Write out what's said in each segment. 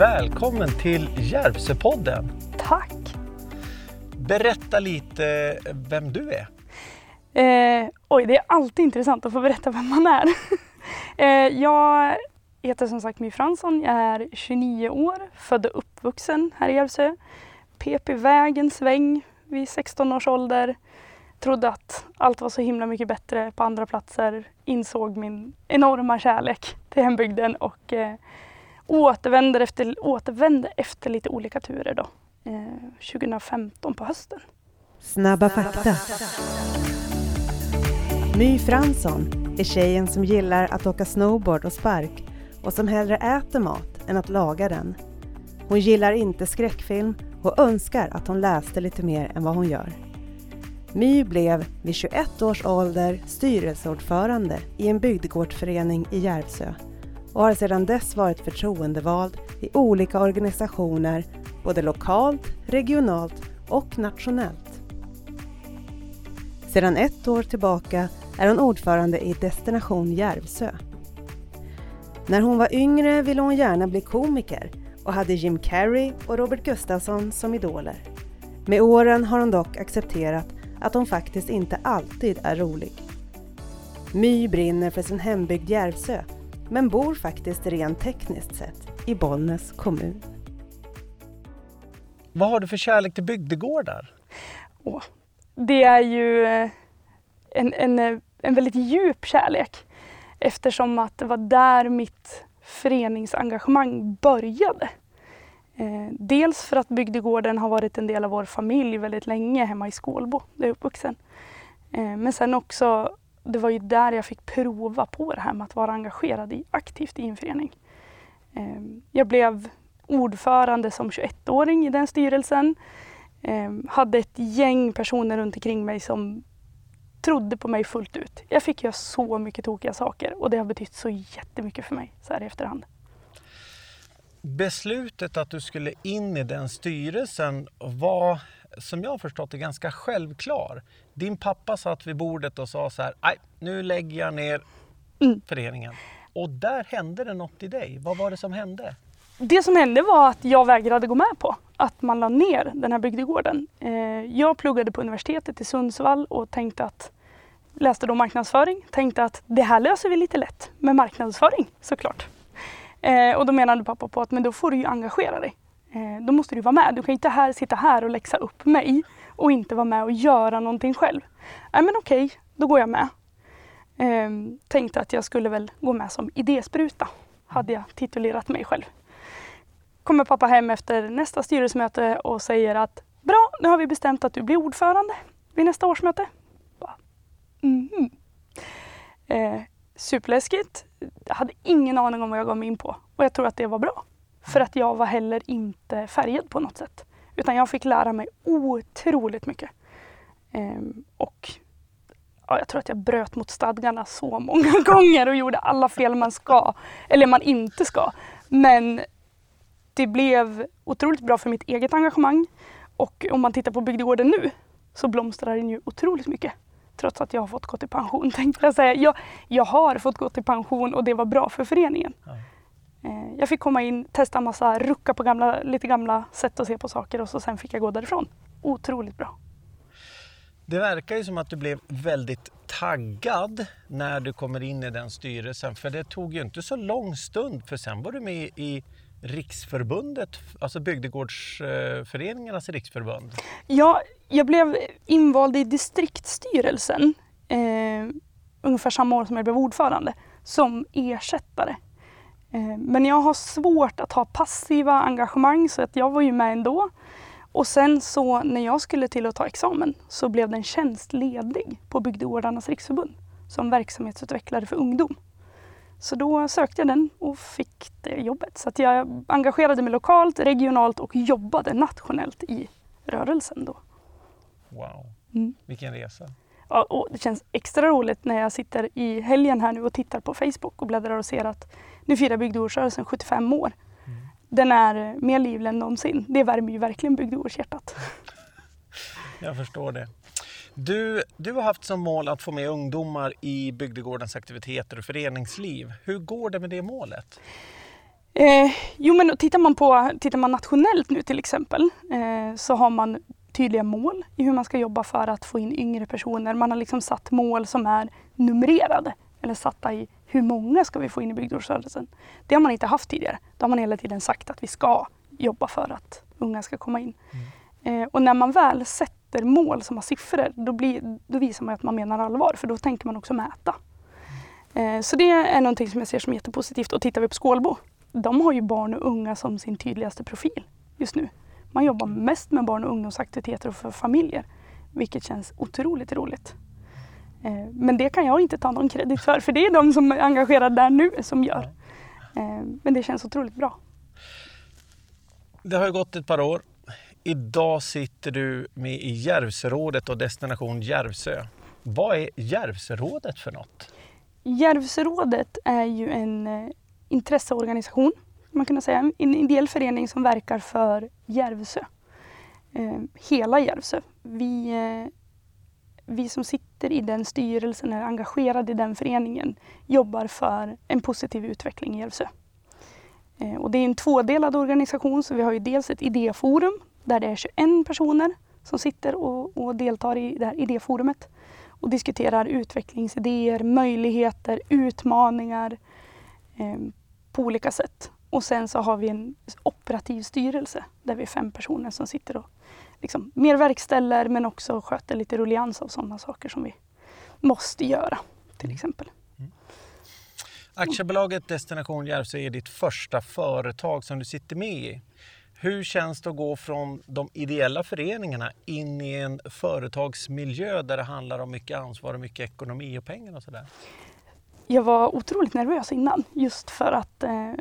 Välkommen till Järvsöpodden. Tack! Berätta lite vem du är. Eh, oj, det är alltid intressant att få berätta vem man är. eh, jag heter som sagt My Fransson, jag är 29 år, född och uppvuxen här i Järvsö. Pep iväg en sväng vid 16 års ålder. Trodde att allt var så himla mycket bättre på andra platser. Insåg min enorma kärlek till hembygden och eh, återvände efter, återvände efter lite olika turer då. Eh, 2015 på hösten. Snabba fakta. My Fransson är tjejen som gillar att åka snowboard och spark och som hellre äter mat än att laga den. Hon gillar inte skräckfilm och önskar att hon läste lite mer än vad hon gör. My blev vid 21 års ålder styrelseordförande i en bygdegårdsförening i Järvsö och har sedan dess varit förtroendevald i olika organisationer både lokalt, regionalt och nationellt. Sedan ett år tillbaka är hon ordförande i Destination Järvsö. När hon var yngre ville hon gärna bli komiker och hade Jim Carrey och Robert Gustafsson som idoler. Med åren har hon dock accepterat att hon faktiskt inte alltid är rolig. My brinner för sin hembygd Järvsö men bor faktiskt rent tekniskt sett i Bollnäs kommun. Vad har du för kärlek till bygdegårdar? Åh, det är ju en, en, en väldigt djup kärlek eftersom att det var där mitt föreningsengagemang började. Eh, dels för att bygdegården har varit en del av vår familj väldigt länge hemma i Skålbo, där jag är uppvuxen. Eh, men sen också, det var ju där jag fick prova på det här med att vara engagerad i, aktivt i en förening. Eh, jag blev ordförande som 21-åring i den styrelsen. Eh, hade ett gäng personer runt omkring mig som trodde på mig fullt ut. Jag fick göra så mycket tokiga saker och det har betytt så jättemycket för mig så här i efterhand. Beslutet att du skulle in i den styrelsen var, som jag har förstått det, ganska självklar. Din pappa satt vid bordet och sa så här, nej, nu lägger jag ner Mm. föreningen. Och där hände det något i dig. Vad var det som hände? Det som hände var att jag vägrade gå med på att man la ner den här bygdegården. Eh, jag pluggade på universitetet i Sundsvall och tänkte att, läste då marknadsföring, tänkte att det här löser vi lite lätt med marknadsföring såklart. Eh, och då menade pappa på att men då får du ju engagera dig. Eh, då måste du vara med. Du kan inte här, sitta här och läxa upp mig och inte vara med och göra någonting själv. Nej men okej, då går jag med. Eh, tänkte att jag skulle väl gå med som idéspruta, hade jag titulerat mig själv kommer pappa hem efter nästa styrelsemöte och säger att bra, nu har vi bestämt att du blir ordförande vid nästa årsmöte. Bara, mhm. Eh, superläskigt. Jag hade ingen aning om vad jag gav mig in på och jag tror att det var bra. För att jag var heller inte färgad på något sätt. Utan jag fick lära mig otroligt mycket. Eh, och ja, jag tror att jag bröt mot stadgarna så många gånger och gjorde alla fel man ska, eller man inte ska. Men det blev otroligt bra för mitt eget engagemang. Och om man tittar på bygdegården nu så blomstrar den ju otroligt mycket. Trots att jag har fått gå i pension tänkte jag säga. Jag, jag har fått gå i pension och det var bra för föreningen. Eh, Jag fick komma in, testa massa, rucka på gamla, lite gamla sätt att se på saker och så sen fick jag gå därifrån. Otroligt bra. Det verkar ju som att du blev väldigt taggad när du kommer in i den styrelsen. För det tog ju inte så lång stund för sen var du med i Riksförbundet, alltså Bygdegårdsföreningarnas riksförbund. Ja, jag blev invald i distriktsstyrelsen eh, ungefär samma år som jag blev ordförande som ersättare. Eh, men jag har svårt att ha passiva engagemang så att jag var ju med ändå. Och sen så när jag skulle till att ta examen så blev det en tjänst ledig på Bygdegårdarnas riksförbund som verksamhetsutvecklare för ungdom. Så då sökte jag den och fick det jobbet. Så att jag engagerade mig lokalt, regionalt och jobbade nationellt i rörelsen då. Wow, Mm. vilken resa. Ja, och det känns extra roligt när jag sitter i helgen här nu och tittar på Facebook och bläddrar och ser att nu firar bygdegårdsrörelsen 75 år. Mm. den är mer livlig än någonsin. Det värmer ju verkligen bygdegårdshjärtat. Jag förstår det. Du, du har haft som mål att få med ungdomar i bygdegårdens aktiviteter och föreningsliv. Hur går det med det målet? Eh, jo men tittar man, på, tittar man nationellt nu till exempel eh, så har man tydliga mål i hur man ska jobba för att få in yngre personer. Man har liksom satt mål som är numrerade eller satta i hur många ska vi få in i bygdegårdsrörelsen. Det har man inte haft tidigare. Då har man hela tiden sagt att vi ska jobba för att unga ska komma in. Mm. Eh, och när man väl sätter mål som har siffror då, blir, då visar man att man menar allvar för då tänker man också mäta. Eh, så det är någonting som jag ser som jättepositivt. Och tittar vi på Skålbo, de har ju barn och unga som sin tydligaste profil just nu. Man jobbar mest med barn och ungdomsaktiviteter och för familjer, vilket känns otroligt roligt. Eh, men det kan jag inte ta någon kredit för, för det är de som är engagerade där nu som gör. Eh, men det känns otroligt bra. Det har gått ett par år. Idag sitter du med i Järvsörådet och Destination Järvsö. Vad är Järvsörådet för något? Järvsörådet är ju en eh, intresseorganisation, man kunna säga. En ideell förening som verkar för Järvsö. Eh, hela Järvsö. Vi eh, vi som sitter i den styrelsen, är engagerade i den föreningen, jobbar för en positiv utveckling i Järvsö. Och det är en tvådelad organisation, så vi har ju dels ett idéforum där det är 21 personer som sitter och, och deltar i det här idéforumet och diskuterar utvecklingsidéer, möjligheter, utmaningar eh, på olika sätt. Och sen så har vi en operativ styrelse där vi är fem personer som sitter och liksom, mer verkställer men också sköter lite rullians av sådana saker som vi måste göra till mm. exempel. Mm. Aktiebolaget Destination Järvsö är ditt första företag som du sitter med i. Hur känns det att gå från de ideella föreningarna in i en företagsmiljö där det handlar om mycket ansvar och mycket ekonomi och pengar och sådär? Jag var otroligt nervös innan just för att eh,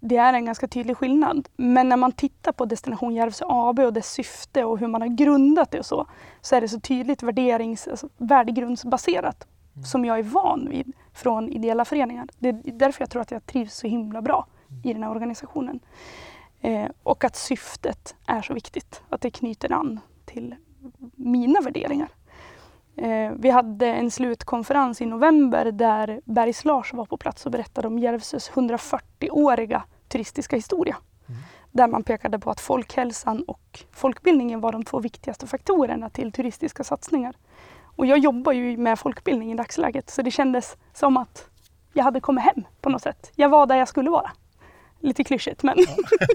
det är en ganska tydlig skillnad. Men när man tittar på Destination Järvsö AB och dess syfte och hur man har grundat det och så, så är det så tydligt värderings, alltså värdegrundsbaserat mm. som jag är van vid från ideella föreningar. Det är därför jag tror att jag trivs så himla bra i den här organisationen. Eh, och att syftet är så viktigt, att det knyter an till mina värderingar. Eh, vi hade en slutkonferens i november där Bergs Lars var på plats och berättade om Järvsös 140-åriga turistiska historia. Mm. Där man pekade på att folkhälsan och folkbildningen var de två viktigaste faktorerna till turistiska satsningar. Och jag jobbar ju med folkbildning i dagsläget så det kändes som att jag hade kommit hem på något sätt. Jag var där jag skulle vara. Lite klyschigt men ja.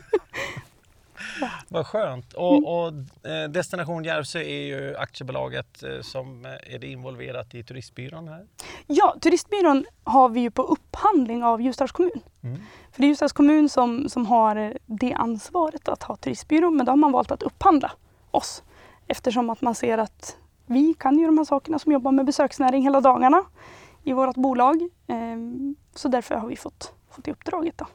Vad skönt. Och, och eh, Destination Järvsö är ju aktiebolaget eh, som är det involverat i turistbyrån här. Ja, turistbyrån har vi ju på upphandling av Ljusdals kommun. Mm. För det är Ljusdals kommun som, som har det ansvaret att ha turistbyrå men då har man valt att upphandla oss eftersom att man ser att vi kan ju de här sakerna som jobbar med besöksnäring hela dagarna i vårt bolag. Ehm, så därför har vi fått, fått det uppdraget. Då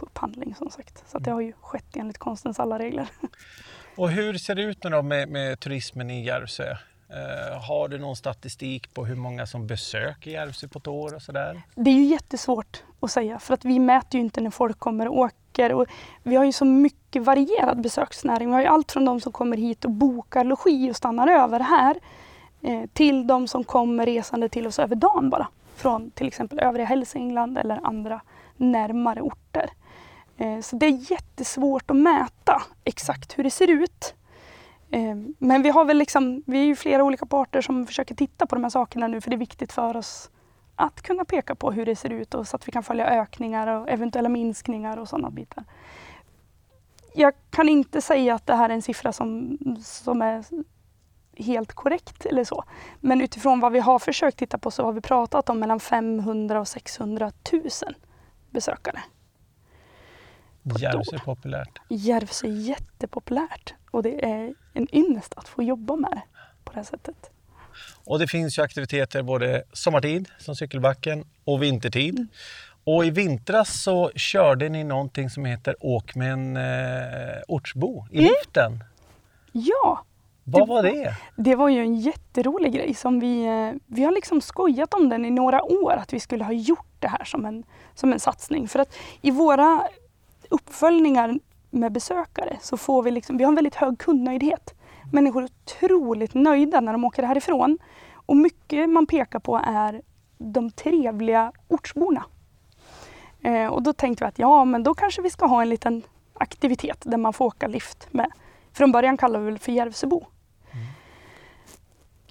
på upphandling som sagt. Så det har ju skett enligt konstens alla regler. Och hur ser det ut nu då med, med turismen i Järvsö? Uh, har du någon statistik på hur många som besöker Järvsö på ett år och sådär? Det är ju jättesvårt att säga för att vi mäter ju inte när folk kommer och åker. Och vi har ju så mycket varierad besöksnäring. Vi har ju allt från de som kommer hit och bokar logi och stannar över här eh, till de som kommer resande till oss över dagen bara. Från till exempel övriga Hälsingland eller andra närmare orter. Eh, så det är jättesvårt att mäta exakt hur det ser ut. Eh, men vi har väl liksom, vi är ju flera olika parter som försöker titta på de här sakerna nu för det är viktigt för oss att kunna peka på hur det ser ut och så att vi kan följa ökningar och eventuella minskningar och sådana bitar. Jag kan inte säga att det här är en siffra som, som är helt korrekt eller så. Men utifrån vad vi har försökt titta på så har vi pratat om mellan 500 och 600 000 besökare. Järvsö är populärt. Järvsö är jättepopulärt och det är en ynnest att få jobba med det på det här sättet. Och det finns ju aktiviteter både sommartid som cykelbacken och vintertid. Mm. Och i vintras så körde ni någonting som heter Åk med en eh, ortsbo i mm. liften. Ja! Vad var det? Det var ju en jätterolig grej som vi, eh, vi har liksom skojat om den i några år att vi skulle ha gjort det här som en, som en satsning. För att i våra uppföljningar med besökare så får vi liksom, vi har en väldigt hög kundnöjdhet. Människor är otroligt nöjda när de åker härifrån. Och mycket man pekar på är de trevliga ortsborna. Eh, och då tänkte vi att ja, men då kanske vi ska ha en liten aktivitet där man får åka lift med. Från början kallade vi det för Järvsöbo.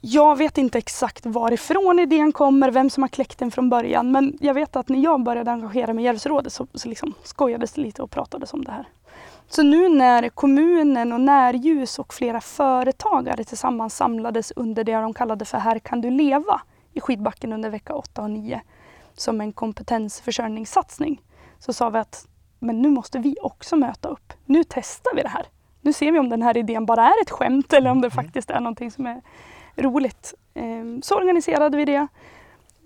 Jag vet inte exakt varifrån idén kommer, vem som har kläckt den från början. Men jag vet att när jag började engagera mig i Järvsörådet så, så liksom skojades det lite och pratades om det här. Så nu när kommunen och Närljus och flera företagare tillsammans samlades under det de kallade för Här kan du leva i skidbacken under vecka 8 och 9 som en kompetensförsörjningssatsning så sa vi att men nu måste vi också möta upp. Nu testar vi det här. Nu ser vi om den här idén bara är ett skämt eller om det mm. faktiskt är någonting som är roligt. Ehm, så organiserade vi det.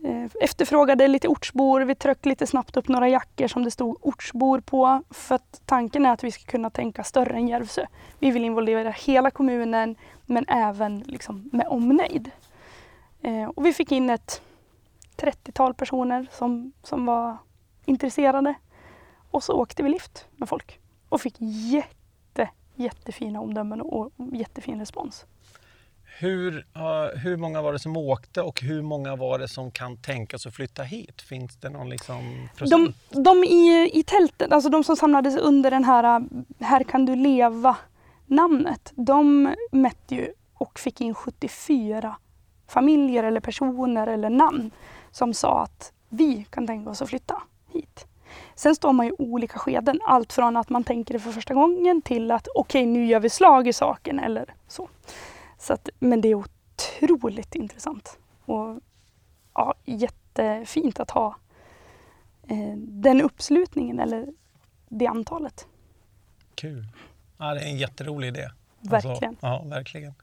Ehm, efterfrågade lite ortsbor. Vi tryckte lite snabbt upp några jackor som det stod ortsbor på. För att tanken är att vi ska kunna tänka större än Järvsö. Vi vill involvera hela kommunen men även liksom med omnejd. Ehm, och vi fick in ett 30-tal personer som, som var intresserade. Och så åkte vi lift med folk och fick jätte, jättefina omdömen och jättefin respons. Hur, hur många var det som åkte och hur många var det som kan tänkas att flytta hit? Finns det någon liksom procent? De, de i, i tältet, alltså de som samlades under den här Här kan du leva namnet, de mätte ju och fick in 74 familjer eller personer eller namn som sa att vi kan tänka oss att flytta hit. Sen står man i olika skeden, allt från att man tänker det för första gången till att okej, okay, nu gör vi slag i saken eller så så att, men det är otroligt intressant och ja, jättefint att ha eh, den uppslutningen eller det antalet. Kul. Ja, det är en jätterolig idé. Verkligen. Alltså, ja, verkligen.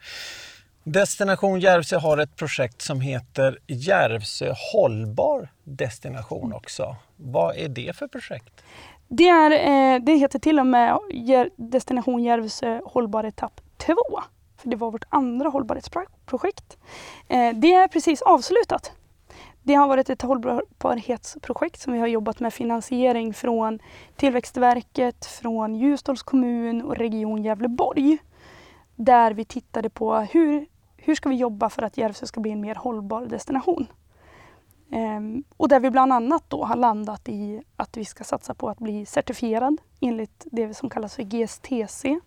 Destination Järvsö har ett projekt som heter Järvsö hållbar destination också. Vad är det för projekt? Det, är, eh, det heter till och med Destination Järvsö hållbar etapp 2. För det var vårt andra hållbarhetsprojekt. Eh, det är precis avslutat. Det har varit ett hållbarhetsprojekt som vi har jobbat med finansiering från Tillväxtverket, från Ljusdals kommun och Region Gävleborg. Där vi tittade på hur hur ska vi jobba för att Järvsö ska bli en mer hållbar destination? Ehm, och där vi bland annat då har landat i att vi ska satsa på att bli certifierad enligt det som kallas för GSTC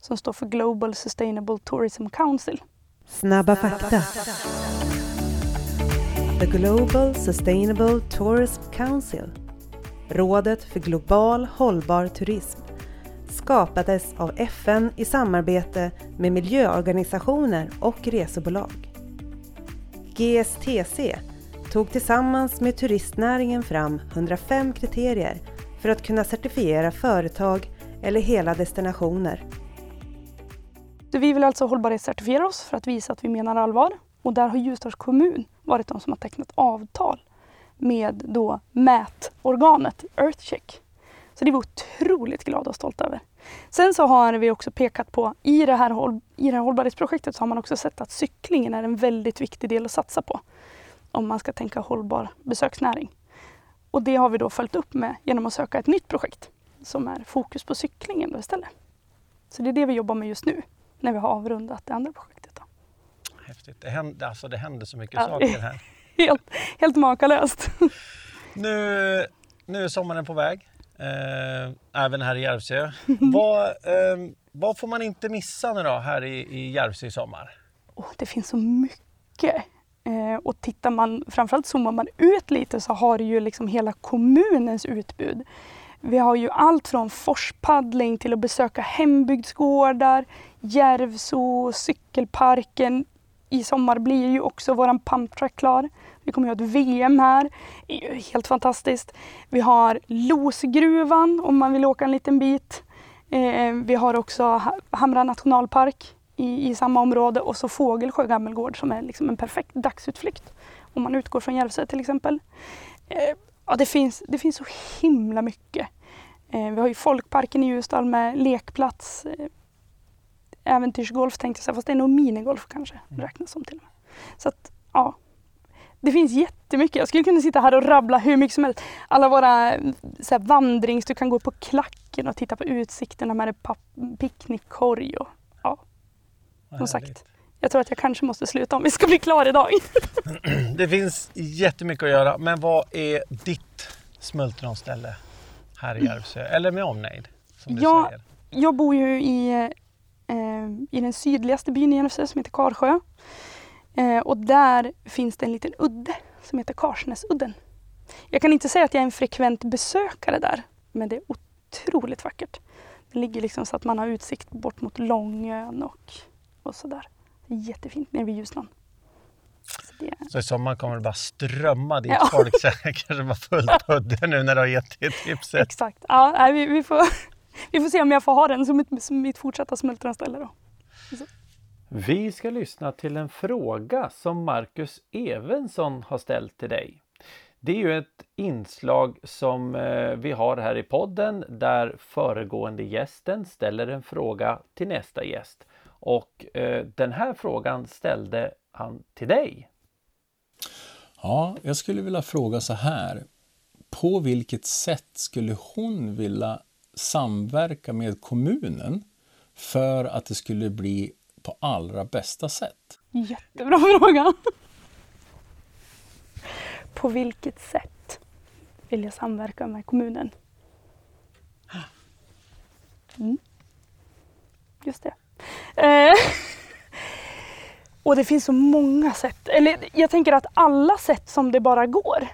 som står för Global Sustainable Tourism Council. Snabba fakta. The Global Sustainable Tourism Council Rådet för global hållbar turism skapades av FN i samarbete med miljöorganisationer och resebolag. GSTC tog tillsammans med turistnäringen fram 105 kriterier för att kunna certifiera företag eller hela destinationer. Vi vill alltså hållbarhetscertifiera oss för att visa att vi menar allvar och där har Ljusdals kommun varit de som har tecknat avtal med då mätorganet Earthcheck. Så det är vi otroligt glada och stolta över. Sen så har vi också pekat på, i det här, håll, i det här hållbarhetsprojektet så har man också sett att cyklingen är en väldigt viktig del att satsa på. Om man ska tänka hållbar besöksnäring. Och det har vi då följt upp med genom att söka ett nytt projekt som är fokus på cyklingen då istället. Så det är det vi jobbar med just nu när vi har avrundat det andra projektet. Då. Häftigt. Det händer, alltså det händer så mycket ja, saker här. helt, helt makalöst. nu, nu är sommaren på väg. Eh, även här i Järvsö. vad, eh, vad får man inte missa nu då här i, i Järvsö i sommar? Oh, det finns så mycket. Eh, och tittar man, framförallt zoomar man ut lite så har du ju liksom hela kommunens utbud. Vi har ju allt från forspaddling till att besöka hembygdsgårdar, Järvsö, cykelparken. I sommar blir ju också våran pumptrack klar. Vi kommer ju ha ett VM här. Det är ju helt fantastiskt. Vi har Losgruvan om man vill åka en liten bit. Eh, vi har också Hamra nationalpark i, i samma område och så Fågelsjö gammelgård som är liksom en perfekt dagsutflykt om man utgår från Järvsö till exempel. Eh, ja, det, finns, det finns så himla mycket. Eh, vi har ju Folkparken i Ljusdal med lekplats. Eh, äventyrsgolf tänkte jag säga, fast det är nog minigolf kanske mm. räknas som till och med. Så att, ja, det finns jättemycket. Jag skulle kunna sitta här och rabbla hur mycket som helst. Alla våra så här, vandrings, du kan gå på klack backen och titta på utsikterna med picknickkorg. Och, ja, som sagt. Jag tror att jag kanske måste sluta om vi ska bli klara idag. Det finns jättemycket att göra, men vad är ditt smultronställe här i Järvsö? Eller med omnejd? Som du ja, säger. Jag bor ju i, eh, i den sydligaste byn i Järvsö som heter Karsjö. Eh, och där finns det en liten udde som heter Karsnäsudden. Jag kan inte säga att jag är en frekvent besökare där, men det är otroligt vackert. Det ligger liksom så att man har utsikt bort mot Långön och, och sådär. Jättefint nere vid Ljusnan. Så, det... så i sommar kommer det bara strömma dit ja. folk så det kanske var fullt på udden nu när du har gett det tipset. Exakt. Ja, vi, vi, får, vi får se om jag får ha den som mitt, som mitt fortsatta smultronställe då. Så. Vi ska lyssna till en fråga som Marcus Evensson har ställt till dig. Det är ju ett inslag som eh, vi har här i podden där föregående gästen ställer en fråga till nästa gäst. Och eh, den här frågan ställde han till dig. Ja, jag skulle vilja fråga så här. På vilket sätt skulle hon vilja samverka med kommunen för att det skulle bli på allra bästa sätt? Jättebra fråga! På vilket sätt vill jag samverka med kommunen? Mm. Just det. Eh. Och det finns så många sätt. Eller jag tänker att alla sätt som det bara går.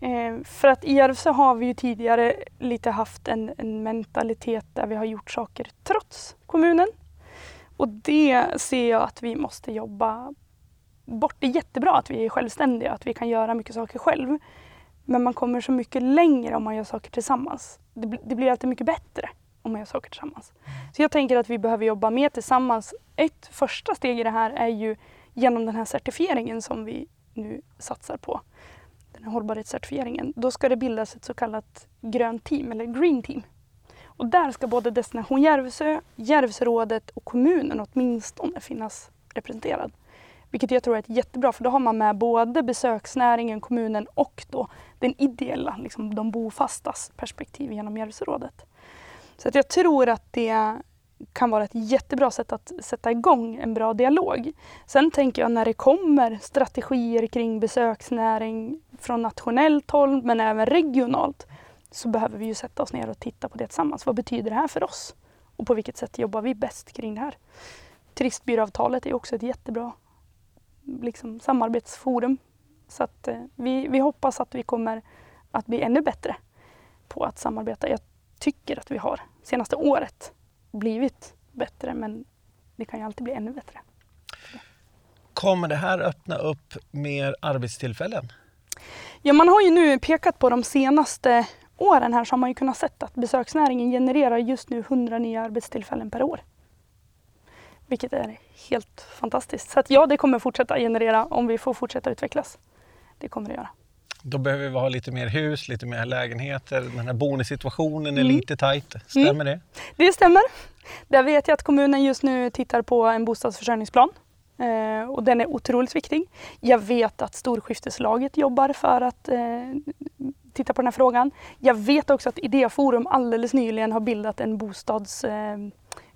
Eh, för att i Järvsö har vi ju tidigare lite haft en, en, mentalitet där vi har gjort saker trots kommunen. Och det ser jag att vi måste jobba bort. Det är jättebra att vi är självständiga, att vi kan göra mycket saker själv. Men man kommer så mycket längre om man gör saker tillsammans. Det, det blir alltid mycket bättre om man gör saker tillsammans. Så jag tänker att vi behöver jobba mer tillsammans. Ett första steg i det här är ju genom den här certifieringen som vi nu satsar på. Den här hållbarhetscertifieringen. Då ska det bildas ett så kallat grönt team eller green team. Och där ska både Destination Järvsö, Järvsörådet och kommunen åtminstone finnas representerad. Vilket jag tror är jättebra för då har man med både besöksnäringen, kommunen och då den ideella, liksom de bofastas perspektiv genom Järvsörådet. Så att jag tror att det kan vara ett jättebra sätt att sätta igång en bra dialog. Sen tänker jag när det kommer strategier kring besöksnäring från nationellt håll men även regionalt så behöver vi ju sätta oss ner och titta på det tillsammans. Vad betyder det här för oss? Och på vilket sätt jobbar vi bäst kring det här? Turistbyråavtalet är också ett jättebra liksom, samarbetsforum. Så att, eh, vi, vi hoppas att vi kommer att bli ännu bättre på att samarbeta. Jag tycker att vi har senaste året blivit bättre men det kan ju alltid bli ännu bättre. Kommer det här öppna upp mer arbetstillfällen? Ja, man har ju nu pekat på de senaste åren här så har man ju kunnat se att besöksnäringen genererar just nu 100 nya arbetstillfällen per år. Vilket är helt fantastiskt. Så att ja, det kommer fortsätta generera om vi får fortsätta utvecklas. Det kommer det göra. Då behöver vi ha lite mer hus, lite mer lägenheter. Den här boendesituationen är mm. lite tajt. Stämmer mm. det? Det stämmer. Där vet jag att kommunen just nu tittar på en bostadsförsörjningsplan. Eh, och den är otroligt viktig. Jag vet att Storskifteslaget jobbar för att eh, titta på den här frågan. Jag vet också att Idéforum alldeles nyligen har bildat en bostads eh,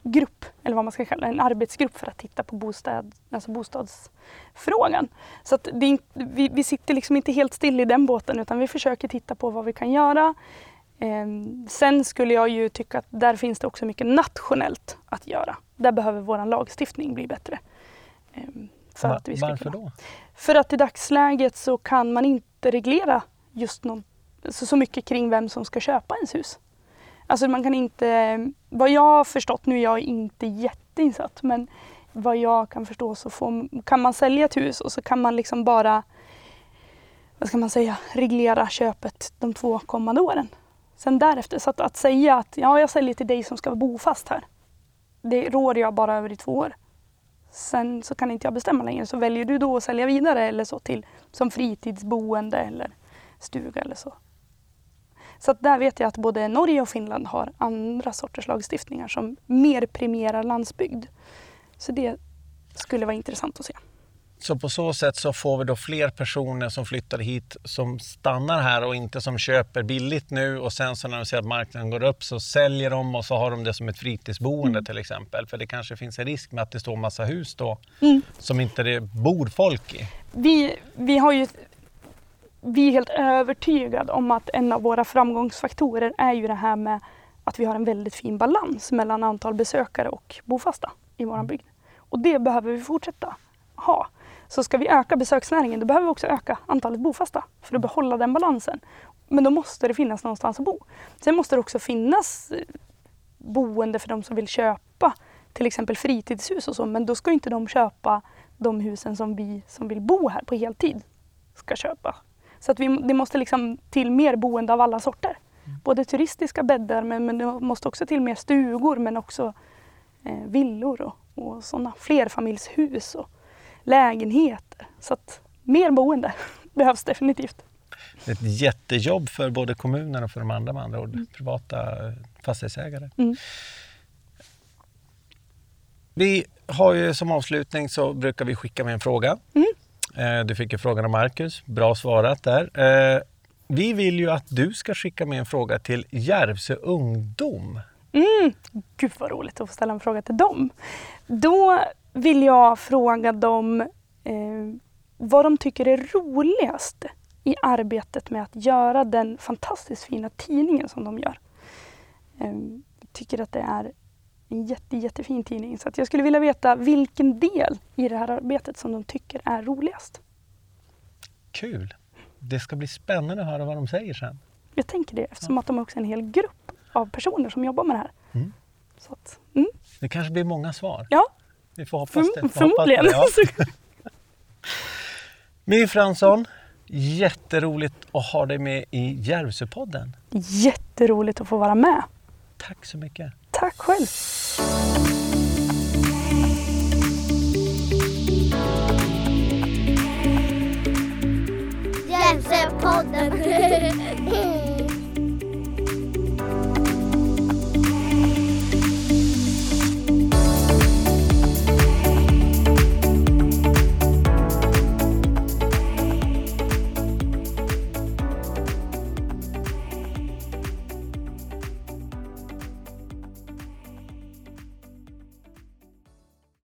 grupp, eller vad man ska kalla det, en arbetsgrupp för att titta på bostad, alltså bostadsfrågan. Så att det, vi, vi sitter liksom inte helt still i den båten utan vi försöker titta på vad vi kan göra. Eh, sen skulle jag ju tycka att där finns det också mycket nationellt att göra. Där behöver vår lagstiftning bli bättre. Eh, för Va, att vi ska varför kunna. då? För att i dagsläget så kan man inte reglera just någon, så, så mycket kring vem som ska köpa ens hus. Alltså man kan inte, vad jag har förstått, nu är jag inte jätteinsatt, men vad jag kan förstå så får, kan man sälja ett hus och så kan man liksom bara, vad ska man säga, reglera köpet de två kommande åren. Sen därefter, så att, att säga att ja, jag säljer till dig som ska bo fast här, det råder jag bara över i två år. Sen så kan inte jag bestämma längre, så väljer du då att sälja vidare eller så till som fritidsboende eller stuga eller så. Så där vet jag att både Norge och Finland har andra sorters lagstiftningar som mer premierar landsbygd. Så det skulle vara intressant att se. Så på så sätt så får vi då fler personer som flyttar hit som stannar här och inte som köper billigt nu och sen så när de ser att marknaden går upp så säljer de och så har de det som ett fritidsboende Mm. till exempel. För det kanske finns en risk med att det står massa hus då Mm. som inte det bor folk i. Vi, vi har ju vi är helt övertygade om att en av våra framgångsfaktorer är ju det här med att vi har en väldigt fin balans mellan antal besökare och bofasta i våran bygd. Och det behöver vi fortsätta ha. Så ska vi öka besöksnäringen då behöver vi också öka antalet bofasta för att behålla den balansen. Men då måste det finnas någonstans att bo. Sen måste det också finnas eh, boende för de som vill köpa till exempel fritidshus och så men då ska inte de köpa de husen som vi som vill bo här på heltid ska köpa. Så att vi, det måste liksom till mer boende av alla sorter. Både turistiska bäddar men, men det måste också till mer stugor men också eh, villor och, och sådana flerfamiljshus och lägenheter. Så att mer boende behövs definitivt. Ett jättejobb för både kommunen och för de andra med andra ord, privata eh, fastighetsägare. Mm. Vi har ju som avslutning så brukar vi skicka med en fråga. Mm. Eh, du fick ju frågan av Marcus, bra svarat där. Eh, vi vill ju att du ska skicka med en fråga till Järvsö Ungdom. Mm. Gud vad roligt att få ställa en fråga till dem. Då vill jag fråga dem eh, vad de tycker är roligast i arbetet med att göra den fantastiskt fina tidningen som de gör. Eh, jag tycker att det är en jätte, jättefin tidning så jag skulle vilja veta vilken del i det här arbetet som de tycker är roligast. Kul! Det ska bli spännande att höra vad de säger sen. Jag tänker det eftersom att de är också en hel grupp av personer som jobbar med det här. Mm. Så att, mm, Det kanske blir många svar. ja, Vi får hoppas förm- det. Förmodligen. ja. My Fransson, jätteroligt att ha dig med i Järvsöpodden. Jätteroligt att få vara med. Tack så mycket. Tack själv! Jämställdhetspodden!